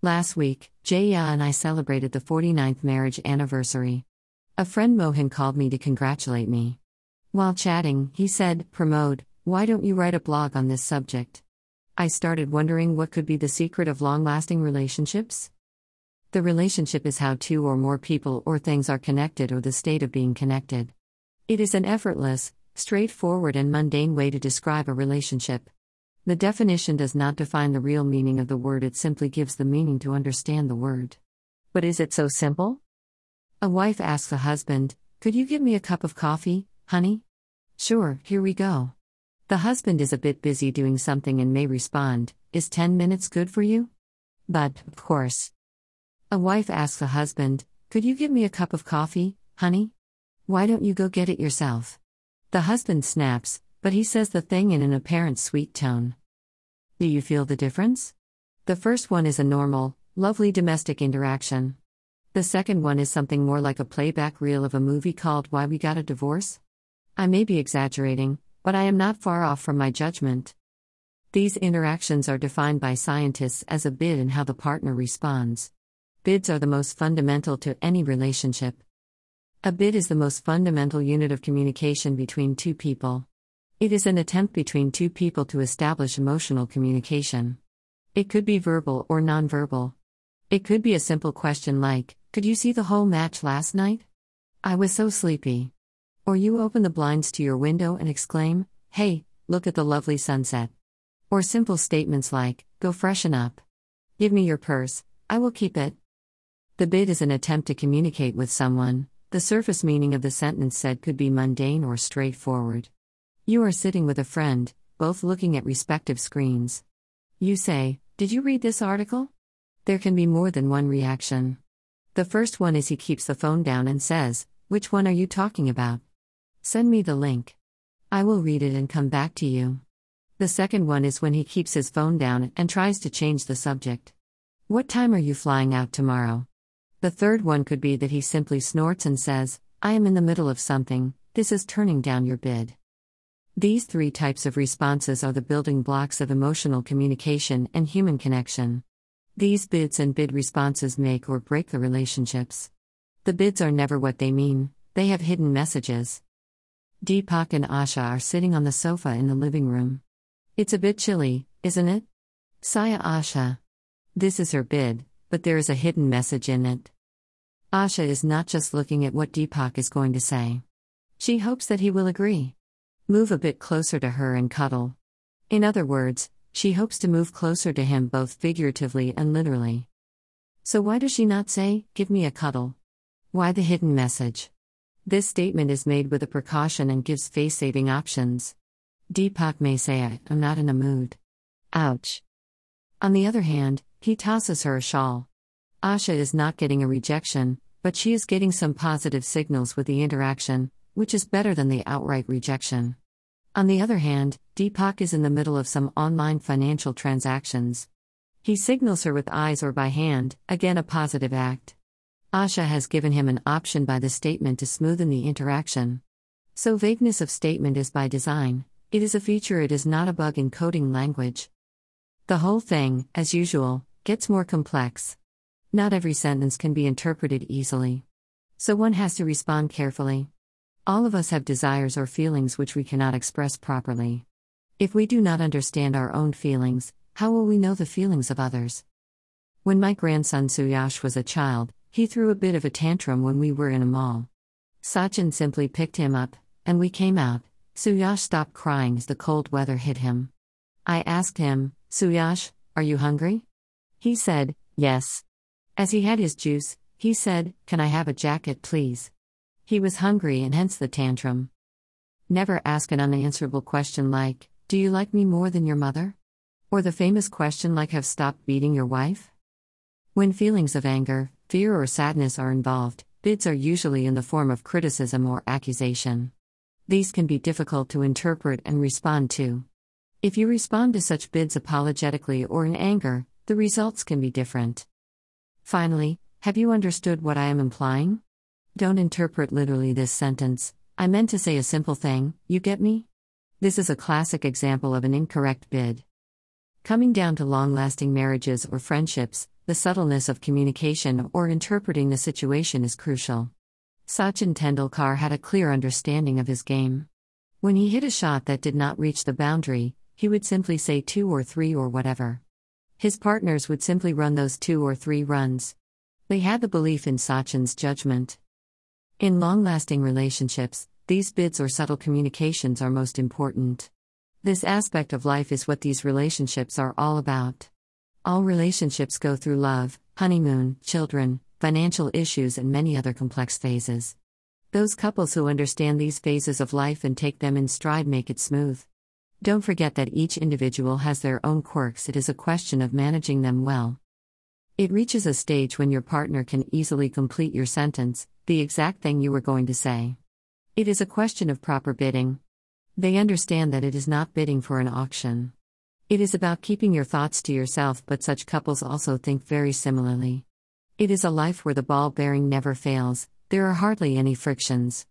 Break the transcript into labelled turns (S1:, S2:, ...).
S1: Last week, Jaya and I celebrated the 49th marriage anniversary. A friend Mohan called me to congratulate me. While chatting, he said, Pramod, why don't you write a blog on this subject? I started wondering what could be the secret of long lasting relationships. The relationship is how two or more people or things are connected or the state of being connected. It is an effortless, straightforward, and mundane way to describe a relationship. The definition does not define the real meaning of the word, it simply gives the meaning to understand the word. But is it so simple? A wife asks a husband, Could you give me a cup of coffee, honey? Sure, here we go. The husband is a bit busy doing something and may respond, Is 10 minutes good for you? But, of course. A wife asks a husband, Could you give me a cup of coffee, honey? Why don't you go get it yourself? The husband snaps, but he says the thing in an apparent sweet tone. Do you feel the difference? The first one is a normal, lovely domestic interaction. The second one is something more like a playback reel of a movie called Why We Got a Divorce. I may be exaggerating, but I am not far off from my judgment. These interactions are defined by scientists as a bid and how the partner responds. Bids are the most fundamental to any relationship. A bid is the most fundamental unit of communication between two people. It is an attempt between two people to establish emotional communication. It could be verbal or nonverbal. It could be a simple question like, Could you see the whole match last night? I was so sleepy. Or you open the blinds to your window and exclaim, Hey, look at the lovely sunset. Or simple statements like, Go freshen up. Give me your purse, I will keep it. The bid is an attempt to communicate with someone. The surface meaning of the sentence said could be mundane or straightforward. You are sitting with a friend, both looking at respective screens. You say, Did you read this article? There can be more than one reaction. The first one is he keeps the phone down and says, Which one are you talking about? Send me the link. I will read it and come back to you. The second one is when he keeps his phone down and tries to change the subject. What time are you flying out tomorrow? The third one could be that he simply snorts and says, I am in the middle of something, this is turning down your bid. These three types of responses are the building blocks of emotional communication and human connection. These bids and bid responses make or break the relationships. The bids are never what they mean, they have hidden messages. Deepak and Asha are sitting on the sofa in the living room. It's a bit chilly, isn't it? Saya Asha. This is her bid, but there is a hidden message in it. Asha is not just looking at what Deepak is going to say. She hopes that he will agree. Move a bit closer to her and cuddle. In other words, she hopes to move closer to him both figuratively and literally. So, why does she not say, Give me a cuddle? Why the hidden message? This statement is made with a precaution and gives face saving options. Deepak may say, I'm not in a mood. Ouch. On the other hand, he tosses her a shawl. Asha is not getting a rejection, but she is getting some positive signals with the interaction, which is better than the outright rejection. On the other hand, Deepak is in the middle of some online financial transactions. He signals her with eyes or by hand, again a positive act. Asha has given him an option by the statement to smoothen the interaction. So, vagueness of statement is by design, it is a feature, it is not a bug in coding language. The whole thing, as usual, gets more complex. Not every sentence can be interpreted easily. So, one has to respond carefully. All of us have desires or feelings which we cannot express properly. If we do not understand our own feelings, how will we know the feelings of others? When my grandson Suyash was a child, he threw a bit of a tantrum when we were in a mall. Sachin simply picked him up, and we came out. Suyash stopped crying as the cold weather hit him. I asked him, Suyash, are you hungry? He said, Yes. As he had his juice, he said, Can I have a jacket, please? He was hungry and hence the tantrum. Never ask an unanswerable question like, Do you like me more than your mother? Or the famous question like, Have stopped beating your wife? When feelings of anger, fear, or sadness are involved, bids are usually in the form of criticism or accusation. These can be difficult to interpret and respond to. If you respond to such bids apologetically or in anger, the results can be different. Finally, have you understood what I am implying? Don't interpret literally this sentence. I meant to say a simple thing, you get me? This is a classic example of an incorrect bid. Coming down to long lasting marriages or friendships, the subtleness of communication or interpreting the situation is crucial. Sachin Tendulkar had a clear understanding of his game. When he hit a shot that did not reach the boundary, he would simply say two or three or whatever. His partners would simply run those two or three runs. They had the belief in Sachin's judgment. In long lasting relationships, these bids or subtle communications are most important. This aspect of life is what these relationships are all about. All relationships go through love, honeymoon, children, financial issues, and many other complex phases. Those couples who understand these phases of life and take them in stride make it smooth. Don't forget that each individual has their own quirks, it is a question of managing them well. It reaches a stage when your partner can easily complete your sentence, the exact thing you were going to say. It is a question of proper bidding. They understand that it is not bidding for an auction. It is about keeping your thoughts to yourself, but such couples also think very similarly. It is a life where the ball bearing never fails, there are hardly any frictions.